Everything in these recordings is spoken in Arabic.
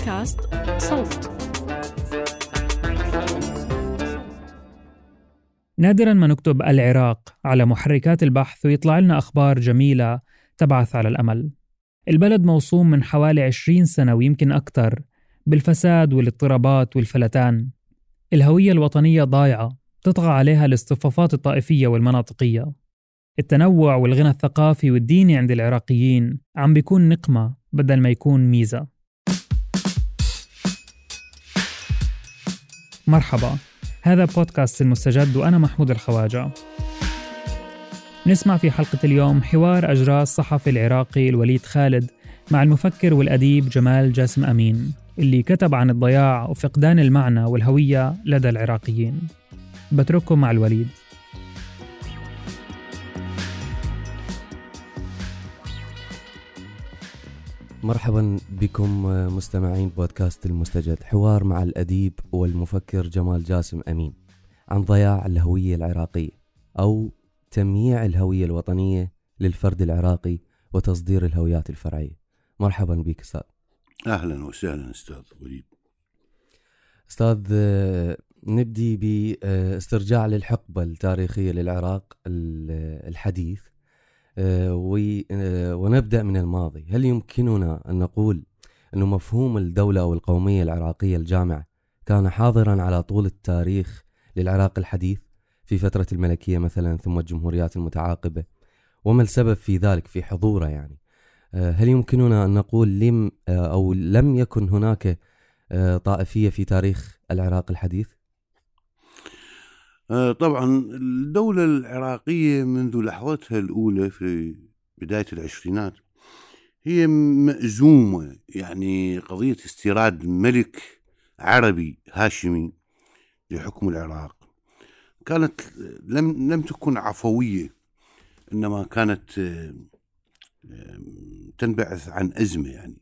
بودكاست صوت. نادرا ما نكتب العراق على محركات البحث ويطلع لنا أخبار جميلة تبعث على الأمل. البلد موصوم من حوالي 20 سنة ويمكن أكثر بالفساد والاضطرابات والفلتان. الهوية الوطنية ضايعة تطغى عليها الاصطفافات الطائفية والمناطقية. التنوع والغنى الثقافي والديني عند العراقيين عم بيكون نقمة بدل ما يكون ميزة. مرحبا. هذا بودكاست المستجد وأنا محمود الخواجة. نسمع في حلقة اليوم حوار أجراه الصحفي العراقي الوليد خالد مع المفكر والأديب جمال جاسم أمين اللي كتب عن الضياع وفقدان المعنى والهوية لدى العراقيين. بترككم مع الوليد. مرحبا بكم مستمعين بودكاست المستجد. حوار مع الأديب والمفكر جمال جاسم أمين عن ضياع الهوية العراقية أو تمييع الهوية الوطنية للفرد العراقي وتصدير الهويات الفرعية. مرحبا بك أستاذ. أهلا وسهلا أستاذ وليد. أستاذ نبدي بأسترجاع للحقبة التاريخية للعراق الحديث. ونبدأ من الماضي. هل يمكننا أن نقول أن مفهوم الدولة أو القومية العراقية الجامعة كان حاضرا على طول التاريخ للعراق الحديث في فترة الملكية مثلا ثم الجمهوريات المتعاقبة؟ وما السبب في ذلك في حضوره يعني؟ هل يمكننا أن نقول لم أو لم يكن هناك طائفية في تاريخ العراق الحديث؟ طبعا الدولة العراقية منذ لحظتها الأولى في بداية العشرينات هي مأزومة يعني قضية استيراد ملك عربي هاشمي لحكم العراق. كانت لم لم تكن عفوية إنما كانت تنبعث عن أزمة يعني.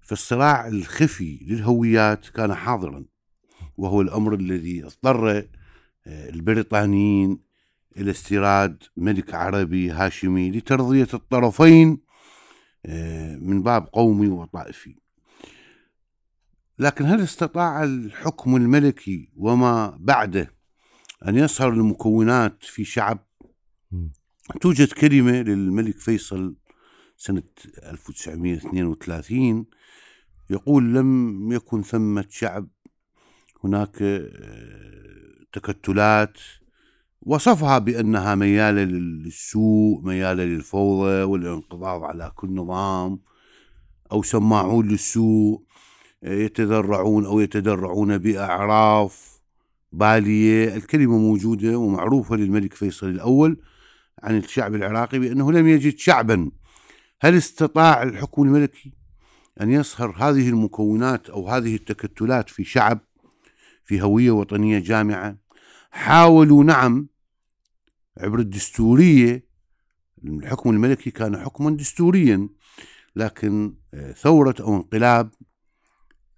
فالصراع الخفي للهويات كان حاضرا وهو الأمر الذي اضطر البريطانيين إلى استيراد ملك عربي هاشمي لترضية الطرفين من باب قومي وطائفي. لكن هل استطاع الحكم الملكي وما بعده أن يصهر المكونات في شعب؟ توجد كلمة للملك فيصل سنة 1932 يقول لم يكن ثمة شعب هناك تكتلات وصفها بأنها ميالة للسوء ميالة للفوضى والانقضاض على كل نظام أو سماعون للسوء يتذرعون أو يتدرعون بأعراف بالية. الكلمة موجودة ومعروفة للملك فيصل الأول عن الشعب العراقي بأنه لم يجد شعبا. هل استطاع الحكم الملكي أن يصهر هذه المكونات أو هذه التكتلات في شعب؟ في هوية وطنية جامعة. حاولوا نعم عبر الدستورية الحكم الملكي كان حكما دستوريا لكن ثورة أو انقلاب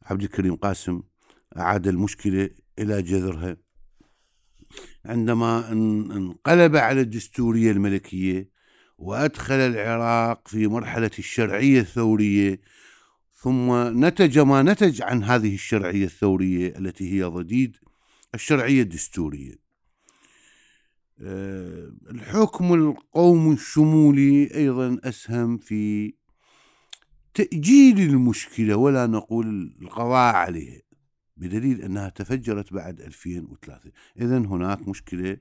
عبد الكريم قاسم أعاد المشكلة إلى جذرها. عندما انقلب على الدستورية الملكية وأدخل العراق في مرحلة الشرعية الثورية ثم نتج ما نتج عن هذه الشرعية الثورية التي هي ضديد الشرعية الدستورية. الحكم القومي الشمولي أيضا أسهم في تأجيل المشكلة ولا نقول القضاء عليها بدليل أنها تفجرت بعد 2003 إذا هناك مشكلة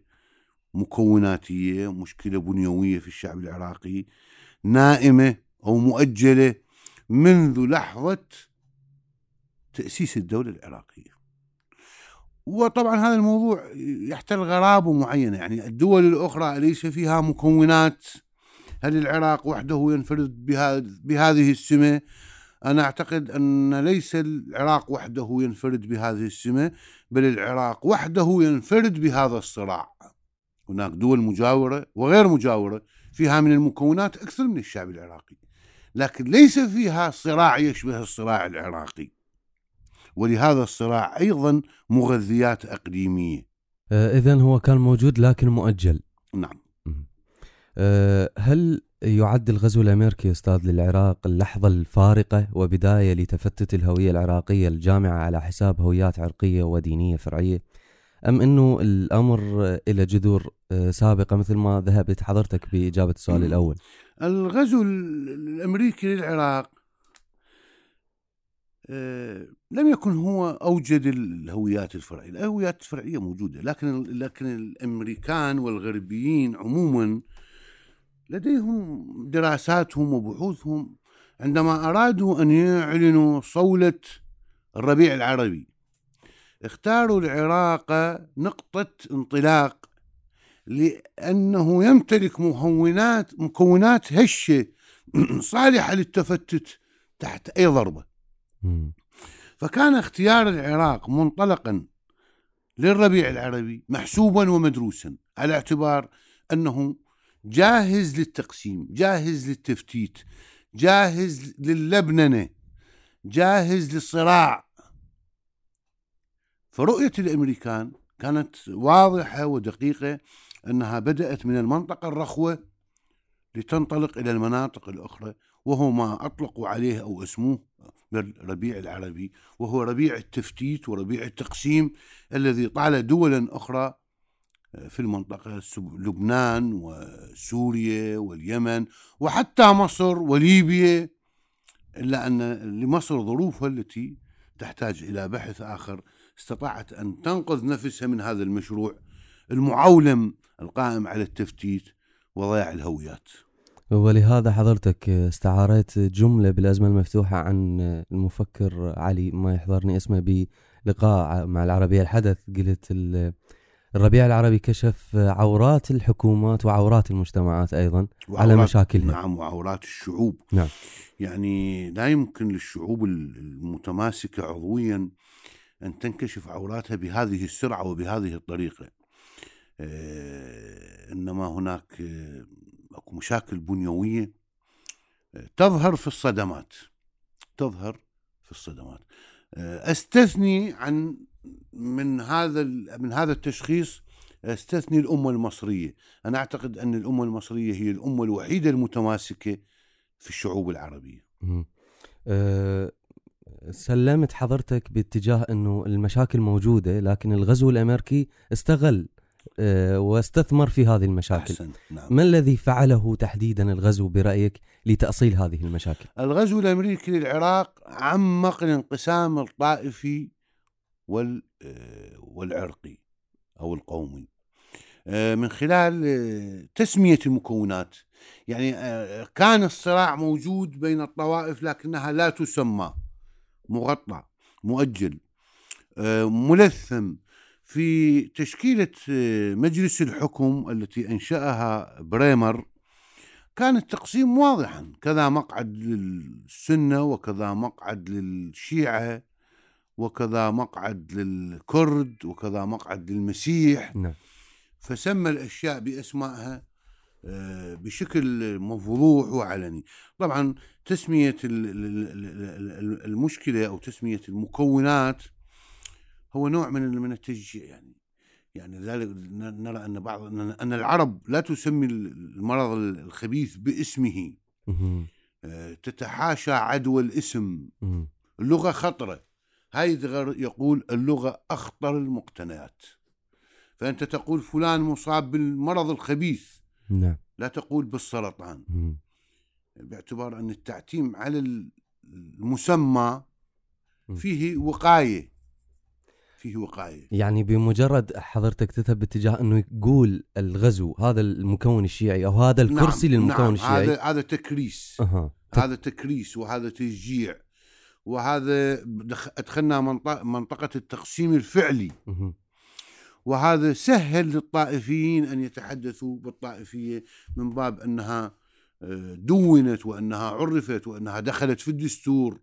مكوناتية مشكلة بنيوية في الشعب العراقي نائمة أو مؤجلة منذ لحظة تأسيس الدولة العراقية. وطبعا هذا الموضوع يحتل غرابة معينة يعني الدول الأخرى أليس فيها مكونات؟ هل العراق وحده ينفرد بهذه السمة؟ أنا أعتقد أن ليس العراق وحده ينفرد بهذه السمة بل العراق وحده ينفرد بهذا الصراع. هناك دول مجاورة وغير مجاورة فيها من المكونات أكثر من الشعب العراقي. لكن ليس فيها صراع يشبه الصراع العراقي. ولهذا الصراع أيضا مغذيات أقليمية. إذا هو كان موجود لكن مؤجل. نعم. أه، هل يعد الغزو الأمريكي أستاذ للعراق اللحظة الفارقة وبداية لتفتت الهوية العراقية الجامعة على حساب هويات عرقية ودينية فرعية؟ أم إنه الأمر إلى جذور أه، سابقة مثل ما ذهبت حضرتك بإجابة السؤال الأول؟ الغزو الأمريكي للعراق آه، لم يكن هو أوجد الهويات الفرعية، الهويات الفرعية موجودة، لكن لكن الأمريكان والغربيين عموما لديهم دراساتهم وبحوثهم عندما أرادوا أن يعلنوا صولة الربيع العربي. اختاروا العراق نقطة انطلاق لأنه يمتلك مكونات مكونات هشة صالحة للتفتت تحت أي ضربة. فكان اختيار العراق منطلقا للربيع العربي محسوبا ومدروسا على اعتبار أنه جاهز للتقسيم جاهز للتفتيت جاهز لللبننه جاهز للصراع. فرؤية الأمريكان كانت واضحة ودقيقة أنها بدأت من المنطقة الرخوة لتنطلق إلى المناطق الأخرى وهو ما أطلقوا عليه أو اسموه بالربيع العربي وهو ربيع التفتيت وربيع التقسيم الذي طال دولا أخرى آه، في المنطقة لبنان وسوريا واليمن وحتى مصر وليبيا إلا أن لمصر ظروفها التي تحتاج إلى بحث آخر استطاعت أن تنقذ نفسها من هذا المشروع المعولم القائم على التفتيت وضياع الهويات. ولهذا حضرتك استعاريت جملة بالأزمة المفتوحة عن المفكر علي ما يحضرني اسمه بلقاء مع العربية الحدث. قلت الربيع العربي كشف عورات الحكومات وعورات المجتمعات أيضا على مشاكلها نعم وعورات الشعوب. نعم. يعني لا يمكن للشعوب المتماسكة عضويا أن تنكشف عوراتها بهذه السرعة وبهذه الطريقة. آه، إنما هناك أكو مشاكل بنيوية تظهر في الصدمات. تظهر في الصدمات. أستثني عن من هذا من هذا التشخيص أستثني الأمة المصرية. أنا أعتقد أن الأمة المصرية هي الأمة الوحيدة المتماسكة في الشعوب العربية. سلمت حضرتك باتجاه إنه المشاكل موجودة لكن الغزو الأمريكي استغل آه، واستثمر في هذه المشاكل أحسن. نعم. ما الذي فعله تحديدا الغزو برأيك لتأصيل هذه المشاكل الغزو الأمريكي للعراق عمق الانقسام الطائفي وال آه، والعرقي أو القومي آه، من خلال تسمية المكونات يعني كان الصراع موجود بين الطوائف لكنها لا تسمى مغطى مؤجل ملثم في تشكيلة آه، مجلس الحكم التي أنشأها بريمر كان التقسيم واضحا كذا مقعد للسنة وكذا مقعد للشيعة وكذا مقعد للكرد وكذا مقعد للمسيح نعم. فسمى الأشياء بأسمائها آه، بشكل مفضوح وعلني. طبعا تسمية المشكلة أو تسمية المكونات هو نوع من من التشجيع يعني. يعني لذلك نرى أن بعض ان العرب لا تسمي المرض الخبيث باسمه. آه، تتحاشى عدوى الاسم. اللغة خطرة. هايدغر يقول اللغة أخطر المقتنيات. فأنت تقول فلان مصاب بالمرض الخبيث. نعم. لا تقول بالسرطان. باعتبار أن التعتيم على المسمى فيه وقاية. فيه وقاية. يعني بمجرد حضرتك تذهب باتجاه أنه يقول الغزو هذا المكون الشيعي أو هذا نعم، الكرسي نعم للمكون نعم الشيعي؟ هذا هذا تكريس أه. هذا تكريس وهذا تشجيع وهذا أدخلنا منطقة منطقة التقسيم الفعلي. أه. وهذا سهل للطائفيين أن يتحدثوا بالطائفية من باب أنها آه، دونت وأنها عرفت وأنها دخلت في الدستور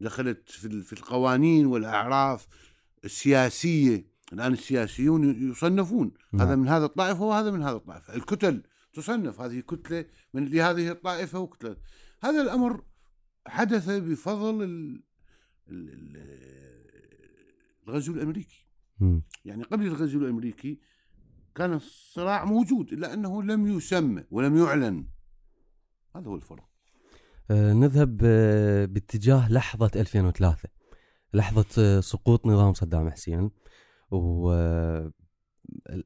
دخلت في القوانين والأعراف السياسية. الآن السياسيون يصنفون. نعم. هذا من هذا الطائفة وهذا من هذا الطائفة. الكتل تصنف. هذه كتلة من لهذه الطائفة وكتلة. هذا الأمر حدث بفضل ال ال الغزو الأمريكي. م. يعني قبل الغزو الأمريكي كان الصراع موجود إلا أنه لم يسمى ولم يعلن. هذا هو الفرق. آه، نذهب آه، باتجاه لحظة 2003 لحظة آه، سقوط نظام صدام حسين.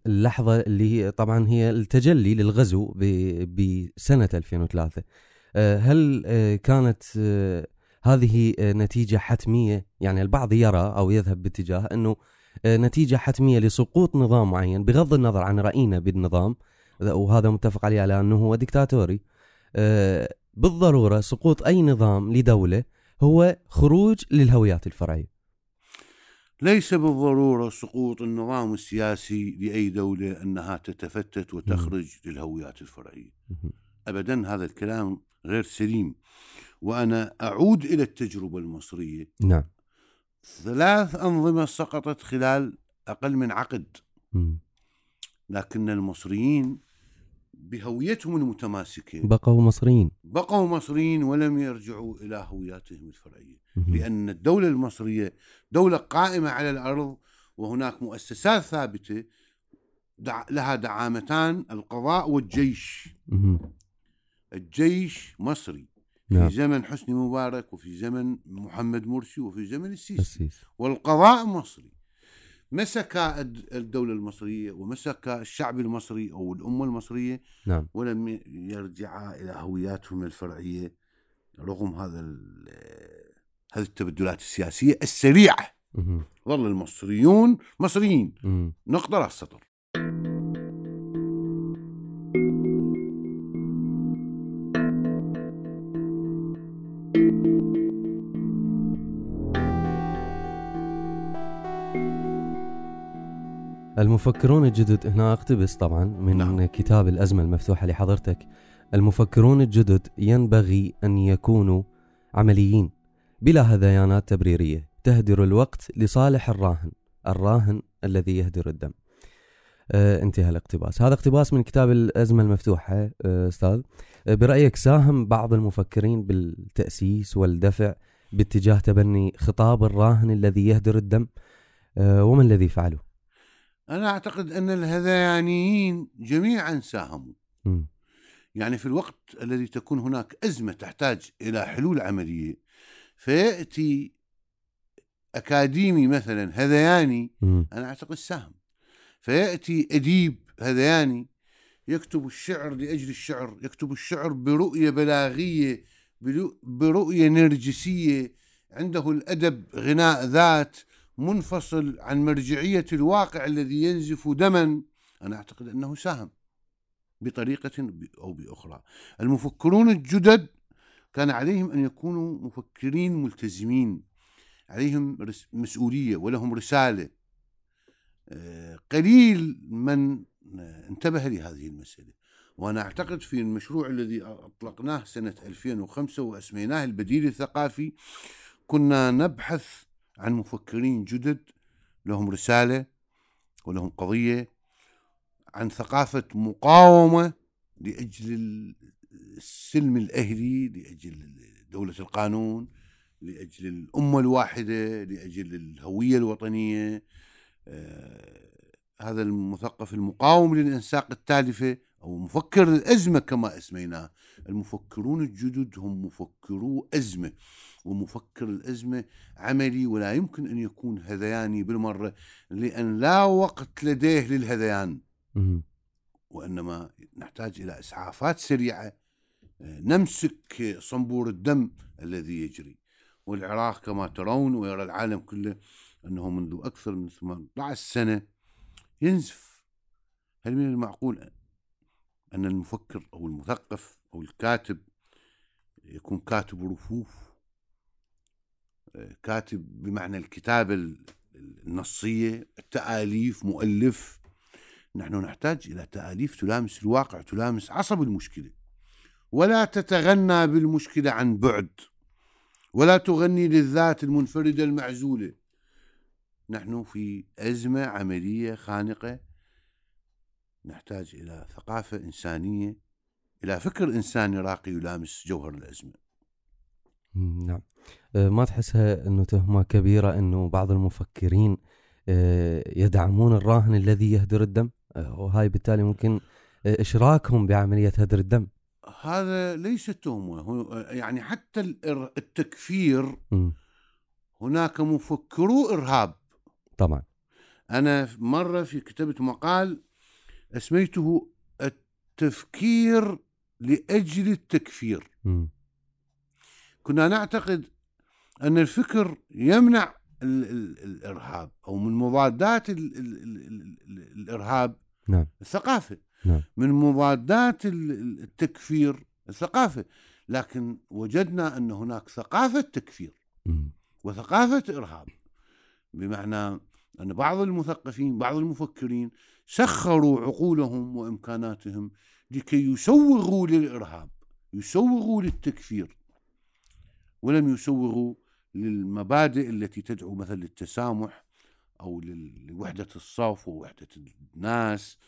واللحظة اللي هي طبعا هي التجلي للغزو بسنة 2003 آه، هل آه، كانت آه، هذه آه، نتيجة حتمية؟ يعني البعض يرى أو يذهب باتجاه أنه آه، نتيجة حتمية لسقوط نظام معين بغض النظر عن رأينا بالنظام. وهذا متفق عليه على أنه هو ديكتاتوري. آه، بالضرورة سقوط أي نظام لدولة هو خروج للهويات الفرعية. ليس بالضرورة سقوط النظام السياسي لأي دولة أنها تتفتت وتخرج للهويات الفرعية. مهم. أبدا هذا الكلام غير سليم. وأنا أعود إلى التجربة المصرية. نعم. ثلاث أنظمة سقطت خلال أقل من عقد. لكن المصريين بهويتهم المتماسكة بقوا مصريين بقوا مصريين ولم يرجعوا إلى هوياتهم الفرعية. لأن الدولة المصرية دولة قائمة على الأرض وهناك مؤسسات ثابتة دع... لها دعامتان القضاء والجيش. الجيش مصري في نعم. زمن حسني مبارك وفي زمن محمد مرسي وفي زمن السيسي. السيس والقضاء مصري مسك الد- الدولة المصرية ومسك الشعب المصري أو الأمة المصرية. نعم. ولم يرجعا إلى هوياتهم الفرعية رغم هذا هذه التبدلات السياسية السريعة. ظل المصريون مصريين. نقطة راس سطر المفكرون الجدد هنا اقتبس طبعا من نعم. كتاب الأزمة المفتوحة لحضرتك. المفكرون الجدد ينبغي أن يكونوا عمليين بلا هذيانات تبريرية. تهدر الوقت لصالح الراهن الراهن الذي يهدر الدم. آه انتهى الاقتباس. هذا اقتباس من كتاب الأزمة المفتوحة آه أستاذ. آه برأيك ساهم بعض المفكرين بالتأسيس والدفع باتجاه تبني خطاب الراهن الذي يهدر الدم؟ آه وما الذي فعله؟ أنا أعتقد أن الهذيانيين جميعا ساهموا. يعني في الوقت الذي تكون هناك أزمة تحتاج إلى حلول عملية فيأتي أكاديمي مثلا هذياني. أنا أعتقد ساهم فيأتي أديب هذياني يكتب الشعر لأجل الشعر يكتب الشعر برؤية بلاغية برؤية نرجسية عنده الأدب غناء ذات منفصل عن مرجعية الواقع الذي ينزف دما. أنا أعتقد أنه ساهم بطريقة أو بأخرى. المفكرون الجدد كان عليهم أن يكونوا مفكرين ملتزمين. عليهم مسؤولية ولهم رسالة. آه، قليل من آه، انتبه لهذه المسألة. وأنا أعتقد في المشروع الذي أطلقناه سنة 2005 وأسميناه البديل الثقافي كنا نبحث عن مفكرين جدد لهم رسالة ولهم قضية عن ثقافة مقاومة لأجل السلم الأهلي لأجل دولة القانون لأجل الأمة الواحدة لأجل الهوية الوطنية. آه، هذا المثقف المقاوم للإنساق التالفة أو مفكر الأزمة كما أسميناه. المفكرون الجدد هم مفكرو أزمة. ومفكر الأزمة عملي ولا يمكن أن يكون هذياني بالمرة لأن لا وقت لديه للهذيان. وإنما نحتاج إلى إسعافات سريعة آه، نمسك صنبور الدم الذي يجري. والعراق كما ترون ويرى العالم كله أنه منذ أكثر من 18 سنة ينزف. هل من المعقول أن المفكر أو المثقف أو الكاتب يكون كاتب رفوف؟ كاتب بمعنى الكتابة ال- النصية التآليف مؤلف. نحن نحتاج إلى تآليف تلامس الواقع تلامس عصب المشكلة. ولا تتغنى بالمشكلة عن بعد. ولا تغني للذات المنفردة المعزولة. نحن في أزمة عملية خانقة. نحتاج إلى ثقافة إنسانية إلى فكر إنساني راقي يلامس جوهر الأزمة. نعم. آه، ما تحسها إنه تهمة كبيرة إنه بعض المفكرين آه، يدعمون الراهن الذي يهدر الدم؟ آه، وهاي بالتالي ممكن إشراكهم بعملية هدر الدم. هذا ليس تهمة. هو- يعني حتى التكفير. هناك مفكرو إرهاب. طبعا. أنا مرة في كتبت مقال أسميته التفكير لأجل التكفير. مم. كنا نعتقد أن الفكر يمنع ال ال الإرهاب أو من مضادات ال ال ال ال ال الإرهاب نعم. الثقافة نعم. من مضادات ال- ال- التكفير الثقافة لكن وجدنا أن هناك ثقافة تكفير. وثقافة إرهاب بمعنى أن بعض المثقفين بعض المفكرين سخروا عقولهم وإمكاناتهم لكي يسوغوا للإرهاب يسوغوا للتكفير ولم يسوغوا للمبادئ التي تدعو مثلا للتسامح أو لوحدة الصف ووحدة الناس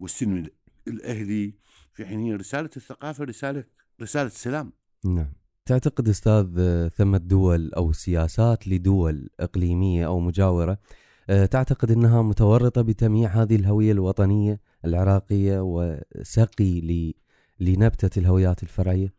والسلم الأهلي في حين هي رسالة الثقافة رسالة رسالة سلام نعم تعتقد أستاذ آه، ثمة دول أو سياسات لدول إقليمية أو مجاورة آه، تعتقد أنها متورطة بتمييع هذه الهوية الوطنية العراقية وسقي ل- لنبتة الهويات الفرعية؟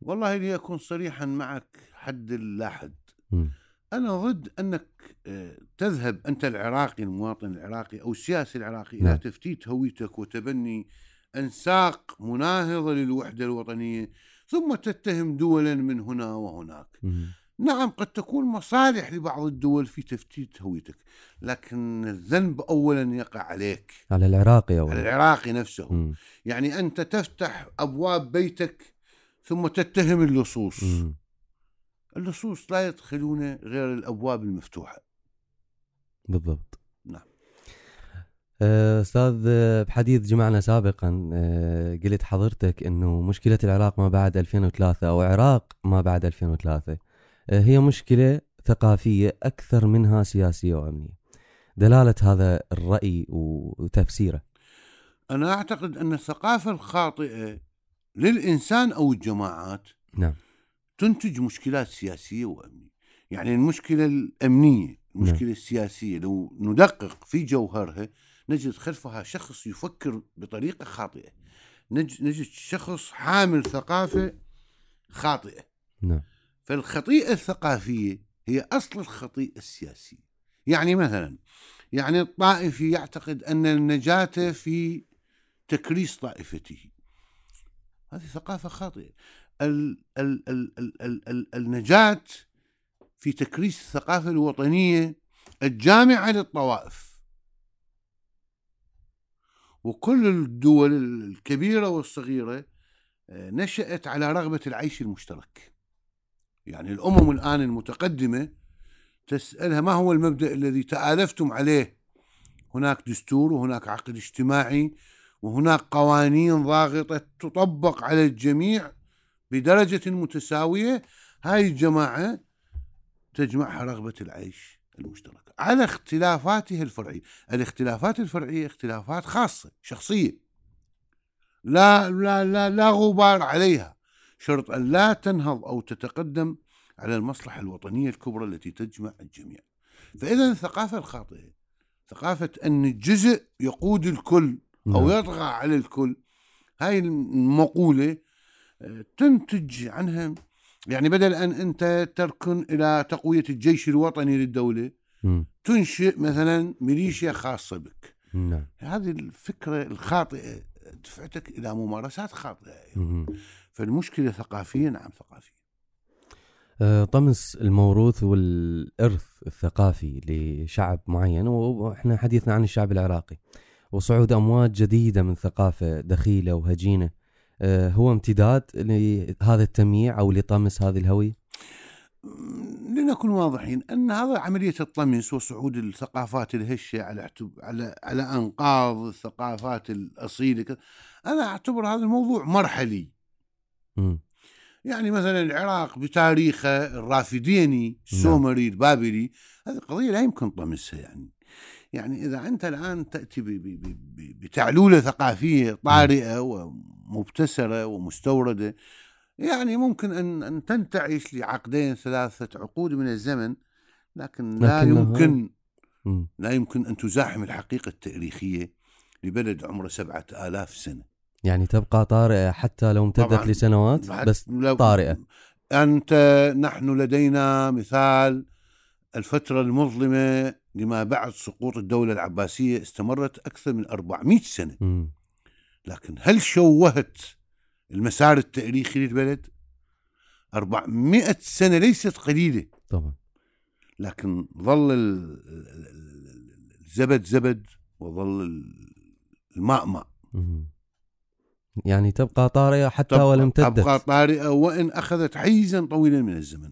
والله لأكون صريحا معك حد لا حد مم. أنا ضد أنك آه، تذهب أنت العراقي المواطن العراقي أو السياسي العراقي إلى نعم. تفتيت هويتك وتبني أنساق مناهضة للوحدة الوطنية ثم تتهم دولا من هنا وهناك. نعم قد تكون مصالح لبعض الدول في تفتيت هويتك لكن الذنب أولا يقع عليك على العراقي أو على العراقي نفسه مم. يعني أنت تفتح أبواب بيتك ثم تتهم اللصوص. اللصوص لا يدخلون غير الأبواب المفتوحة. بالضبط. نعم. آه، أستاذ آه، بحديث جمعنا سابقا آه، قلت حضرتك إنه مشكلة العراق ما بعد 2003 أو عراق ما بعد 2003 آه، هي مشكلة ثقافية أكثر منها سياسية وأمنية. دلالة هذا الرأي وتفسيره. أنا أعتقد أن الثقافة الخاطئة للإنسان أو الجماعات نعم. تنتج مشكلات سياسية وأمنية. يعني المشكلة الأمنية المشكلة السياسية لو ندقق في جوهرها نجد خلفها شخص يفكر بطريقة خاطئة. نج- نجد شخص حامل ثقافة خاطئة. نعم. فالخطيئة الثقافية هي أصل الخطيئة السياسية. يعني مثلا يعني الطائفي يعتقد أن النجاة في تكريس طائفته. هذه ثقافة خاطئة. ال ال ال ال ال ال النجاة في تكريس الثقافة الوطنية الجامعة للطوائف. وكل الدول الكبيرة والصغيرة آه، نشأت على رغبة العيش المشترك. يعني الأمم الآن المتقدمة تسألها ما هو المبدأ الذي تآلفتم عليه؟ هناك دستور وهناك عقد اجتماعي وهناك قوانين ضاغطة تطبق على الجميع بدرجة متساوية. هاي الجماعة تجمعها رغبة العيش المشترك على اختلافاتها الفرعية. الاختلافات الفرعية اختلافات خاصة شخصية. لا لا لا لا غبار عليها. شرط أن لا تنهض أو تتقدم على المصلحة الوطنية الكبرى التي تجمع الجميع. فإذا الثقافة الخاطئة ثقافة أن الجزء يقود الكل أو نعم. يطغى على الكل هاي المقولة آه، تنتج عنها يعني بدل أن أنت تركن إلى تقوية الجيش الوطني للدولة مم. تنشئ مثلا ميليشيا خاصة بك نعم هذه الفكرة الخاطئة دفعتك إلى ممارسات خاطئة مم. فالمشكلة ثقافية نعم ثقافية آه، طمس الموروث والإرث الثقافي لشعب معين وإحنا حديثنا عن الشعب العراقي وصعود أمواج جديدة من ثقافة دخيلة وهجينة. آه، هو امتداد لهذا التمييع أو لطمس هذه الهوية؟ م- لنكن واضحين أن هذا عملية الطمس وصعود الثقافات الهشة على على على أنقاض الثقافات الأصيلة كذا، أنا أعتبر هذا الموضوع مرحلي. مم. يعني مثلا العراق بتاريخه الرافديني السومري البابلي هذه قضية لا يمكن طمسها يعني. يعني إذا أنت الآن تأتي بتعلولة ثقافية طارئة ومبتسرة ومستوردة يعني ممكن أن أن تنتعش لعقدين ثلاثة عقود من الزمن لكن لا يمكن. لا يمكن أن تزاحم الحقيقة التاريخية لبلد عمره سبعة آلاف سنة يعني تبقى طارئة حتى لو امتدت. لسنوات بس لو- طارئة أنت نحن لدينا مثال الفترة المظلمة لما بعد سقوط الدولة العباسية استمرت أكثر من 400 سنة. مم. لكن هل شوهت المسار التاريخي للبلد؟ 400 سنة ليست قليلة. طبعا. لكن ظل ال- ال- ال- الزبد زبد وظل ال- الماء ماء. يعني تبقى طارئة حتى تبقى- ولو امتدت تبقى طارئة وإن أخذت حيزا طويلا من الزمن.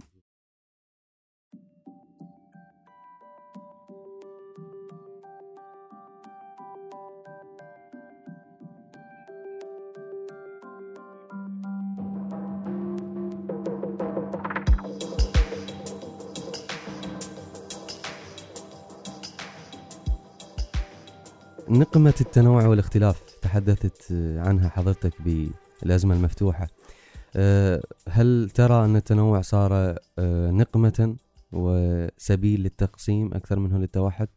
نقمة التنوع والاختلاف تحدثت عنها حضرتك بالأزمة المفتوحة أه، هل ترى أن التنوع صار أه، نقمة وسبيل للتقسيم أكثر منه للتوحد؟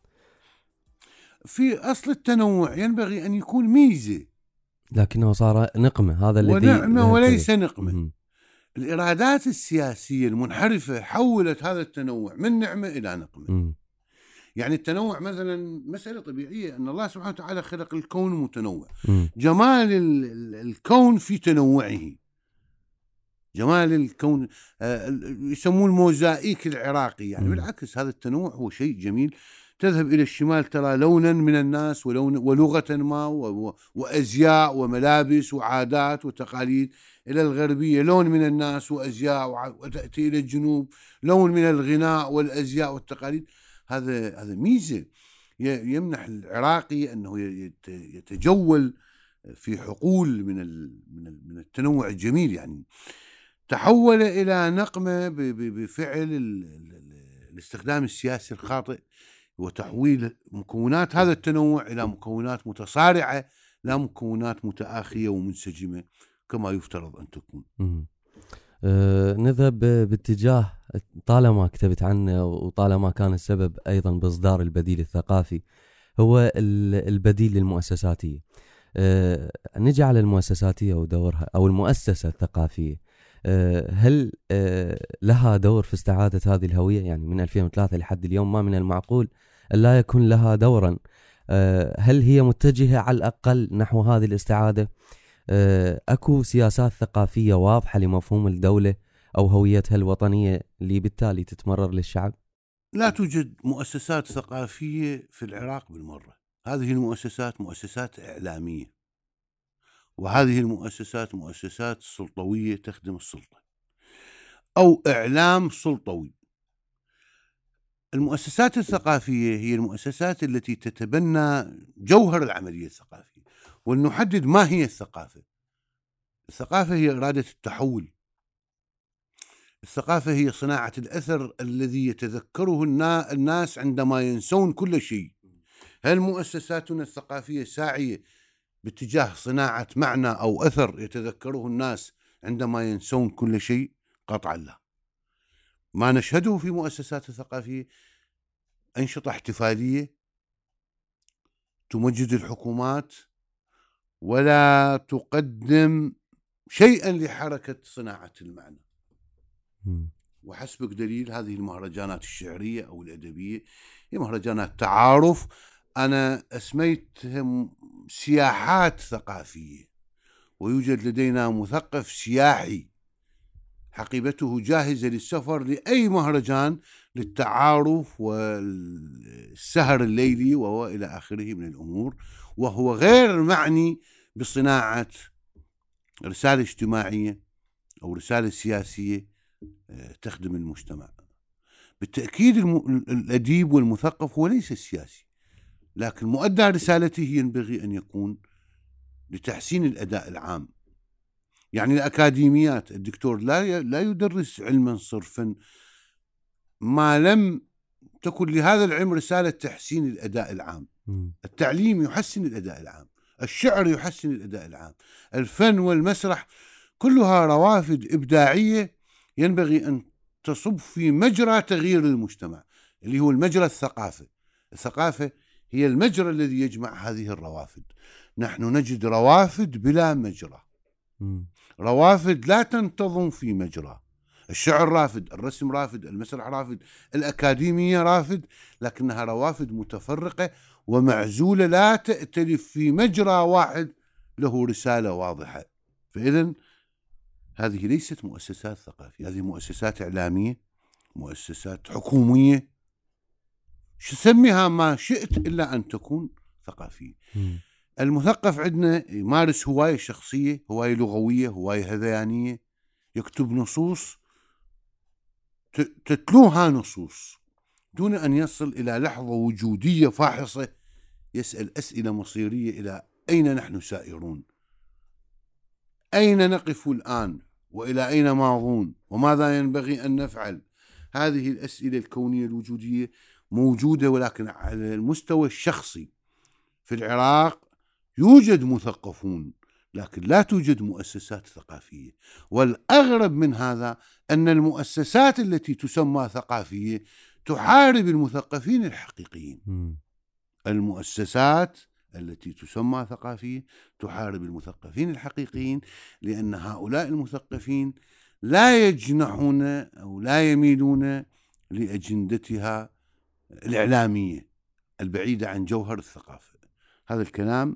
في أصل التنوع ينبغي أن يكون ميزة لكنه صار نقمة هذا الذي ونعمة وليس نقمة مم. الإرادات السياسية المنحرفة حولت هذا التنوع من نعمة إلى نقمة مم. يعني التنوع مثلا مسألة طبيعية أن الله سبحانه وتعالى خلق الكون متنوع. مم. جمال ال- ال- الكون في تنوعه. جمال الكون آه، يسموه الموزائيك العراقي يعني. مم. بالعكس هذا التنوع هو شيء جميل. تذهب إلى الشمال ترى لونا من الناس ولون ولغة ما وأزياء وملابس وعادات وتقاليد. إلى الغربية لون من الناس وأزياء وتأتي إلى الجنوب لون من الغناء والأزياء والتقاليد. هذا هذا ميزة ي- يمنح العراقي يت- يتجول في حقول من من من التنوع الجميل يعني تحول إلى نقمة بفعل ال- ال- ال- الاستخدام السياسي الخاطئ وتحويل مكونات هذا التنوع إلى مكونات متصارعة لا مكونات متآخية ومنسجمة كما يفترض أن تكون. أه نذهب باتجاه طالما كتبت عنه وطالما كان السبب أيضا بإصدار البديل الثقافي هو ال- البديل للمؤسساتية. أه نجي على المؤسساتية ودورها أو المؤسسة الثقافية. أه هل أه لها دور في استعادة هذه الهوية؟ يعني من 2003 لحد اليوم ما من المعقول لا يكون لها دورا. أه هل هي متجهة على الأقل نحو هذه الاستعادة؟ آه، أكو سياسات ثقافية واضحة لمفهوم الدولة أو هويتها الوطنية اللي بالتالي تتمرر للشعب؟ لا توجد مؤسسات ثقافية في العراق بالمرة. هذه المؤسسات مؤسسات إعلامية. وهذه المؤسسات مؤسسات سلطوية تخدم السلطة. أو إعلام سلطوي. المؤسسات الثقافية هي المؤسسات التي تتبنى جوهر العملية الثقافية. ولنحدد ما هي الثقافة. الثقافة هي إرادة التحول. الثقافة هي صناعة الأثر الذي يتذكره النا- الناس عندما ينسون كل شيء. هل مؤسساتنا الثقافية ساعية باتجاه صناعة معنى أو أثر يتذكره الناس عندما ينسون كل شيء؟ قطعا لا. ما نشهده في مؤسسات الثقافية أنشطة احتفالية تمجد الحكومات ولا تقدم شيئا لحركة صناعة المعنى. وحسبك دليل هذه المهرجانات الشعرية أو الأدبية. هي مهرجانات تعارف. أنا أسميتهم سياحات ثقافية ويوجد لدينا مثقف سياحي. حقيبته جاهزة للسفر لأي مهرجان للتعارف والسهر الليلي وهو إلى آخره من الأمور. وهو غير معني بصناعة رسالة اجتماعية أو رسالة سياسية. تخدم المجتمع بالتأكيد. الأديب والمثقف هو ليس السياسي لكن مؤدى رسالته ينبغي أن يكون لتحسين الأداء العام يعني الأكاديميات الدكتور لا. لا يدرس علما صرفا ما لم تكن لهذا العلم رسالة تحسين الأداء العام. التعليم يحسن الأداء العام الشعر يحسن الأداء العام الفن والمسرح كلها روافد إبداعية ينبغي أن تصب في مجرى تغيير المجتمع اللي هو المجرى الثقافة الثقافة هي المجرى الذي يجمع هذه الروافد. نحن نجد روافد بلا مجرى. روافد لا تنتظم في مجرى. الشعر رافد الرسم رافد المسرح رافد الأكاديمية رافد لكنها روافد متفرقة ومعزولة لا تأتلف في مجرى واحد له رسالة واضحة. فإذا هذه ليست مؤسسات ثقافية هذه مؤسسات إعلامية مؤسسات حكومية. سميها ما شئت إلا أن تكون ثقافية. مم. المثقف عندنا يمارس هواية شخصية هواية لغوية هواية هذيانية. يكتب نصوص تتلوها نصوص دون أن يصل إلى لحظة وجودية فاحصة. يسأل أسئلة مصيرية إلى أين نحن سائرون؟ أين نقف الآن؟ وإلى أين ماضون؟ وماذا ينبغي أن نفعل؟ هذه الأسئلة الكونية الوجودية موجودة ولكن على المستوى الشخصي في العراق يوجد مثقفون لكن لا توجد مؤسسات ثقافية. والأغرب من هذا أن المؤسسات التي تسمى ثقافية تحارب المثقفين الحقيقيين. المؤسسات التي تسمى ثقافية تحارب المثقفين الحقيقيين لأن هؤلاء المثقفين لا يجنحون أو لا يميلون لأجندتها الإعلامية البعيدة عن جوهر الثقافة هذا الكلام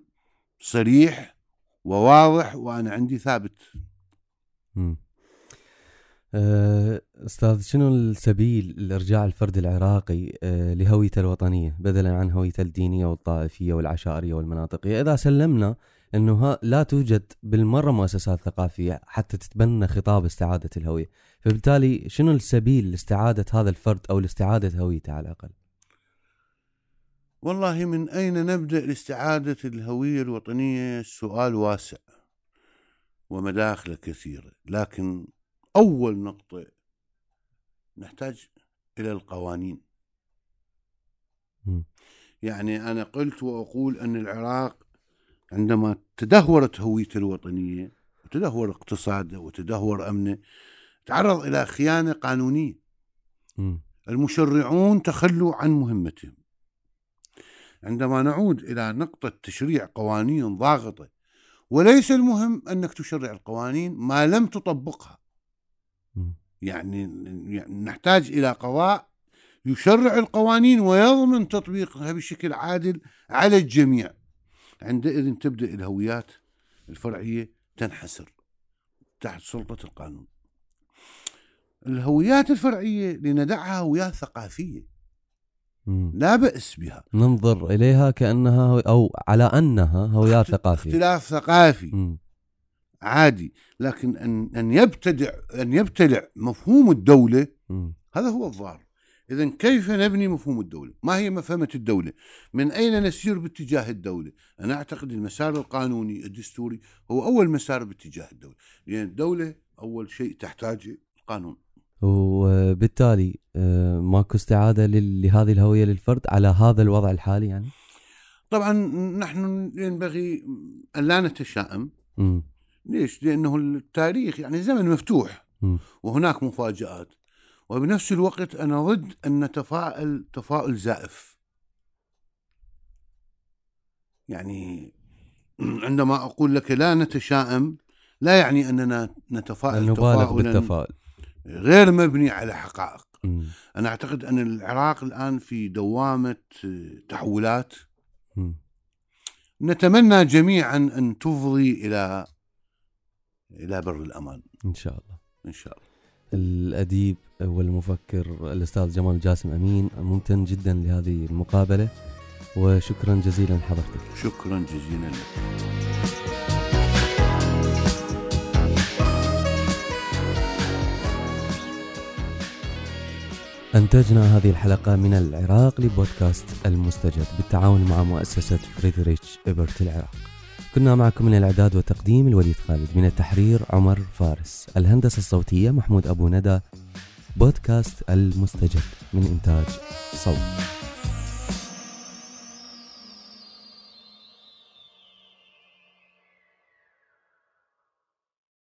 صريح وواضح وأنا عندي ثابت مم. أه، أستاذ شنو السبيل لإرجاع الفرد العراقي أه، لهويته الوطنية بدلا عن هويته الدينية والطائفية والعشائريه والمناطقية؟ إذا سلمنا إنه لا توجد بالمرة مؤسسات ثقافية حتى تتبنى خطاب استعادة الهوية. فبالتالي شنو السبيل لاستعادة هذا الفرد أو لاستعادة هويته على الأقل؟ والله من أين نبدأ لاستعادة الهوية الوطنية؟ سؤال واسع ومداخله كثيرة لكن أول نقطة نحتاج إلى القوانين. يعني أنا قلت وأقول أن العراق عندما تدهورت هويته الوطنية وتدهور اقتصاده وتدهور أمنه تعرض إلى خيانة قانونية. المشرعون تخلوا عن مهمتهم عندما نعود إلى نقطة تشريع قوانين ضاغطة وليس المهم أنك تشرع القوانين ما لم تطبقها. يعني يعني نحتاج إلى قضاء يشرع القوانين ويضمن تطبيقها بشكل عادل على الجميع. عندئذ تبدأ الهويات الفرعية تنحسر تحت سلطة القانون. الهويات الفرعية لندعها هويات ثقافية. مم. لا بأس بها. ننظر إليها كأنها هو- أو على أنها هويات ثقافية. اختلاف ثقافي. مم. عادي لكن أن أن يبتدع أن يبتلع مفهوم الدولة مم. هذا هو الضار إذا كيف نبني مفهوم الدولة؟ ما هي مفهمة الدولة؟ من أين نسير باتجاه الدولة؟ أنا أعتقد المسار القانوني الدستوري هو أول مسار باتجاه الدولة لأن الدولة أول شيء تحتاج القانون وبالتالي آه، ماكو استعادة لهذه الهوية للفرد على هذا الوضع الحالي يعني طبعا نحن ينبغي أن لا نتشائم مم. ليش؟ لأنه التاريخ يعني زمن مفتوح. وهناك مفاجآت وبنفس الوقت أنا ضد أن نتفائل تفاؤل زائف يعني عندما أقول لك لا نتشائم لا يعني أننا نتفائل نبالغ تفاؤلا بالتفاؤل غير مبني على حقائق مم. أنا أعتقد أن العراق الآن في دوامة تحولات مم. نتمنى جميعا أن تفضي إلى إلى بر الأمان. إن شاء الله. إن شاء الله. الأديب والمفكر الأستاذ جمال جاسم أمين ممتن جدا لهذه المقابلة وشكرا جزيلا لحضرتك. شكرا جزيلا لك. أنتجنا هذه الحلقة من العراق لبودكاست المستجد بالتعاون مع مؤسسة فريدريتش إبرت العراق. كنا معكم من الإعداد والتقديم الوليد خالد من التحرير عمر فارس الهندسة الصوتية محمود أبو ندى بودكاست المستجد من إنتاج صوت.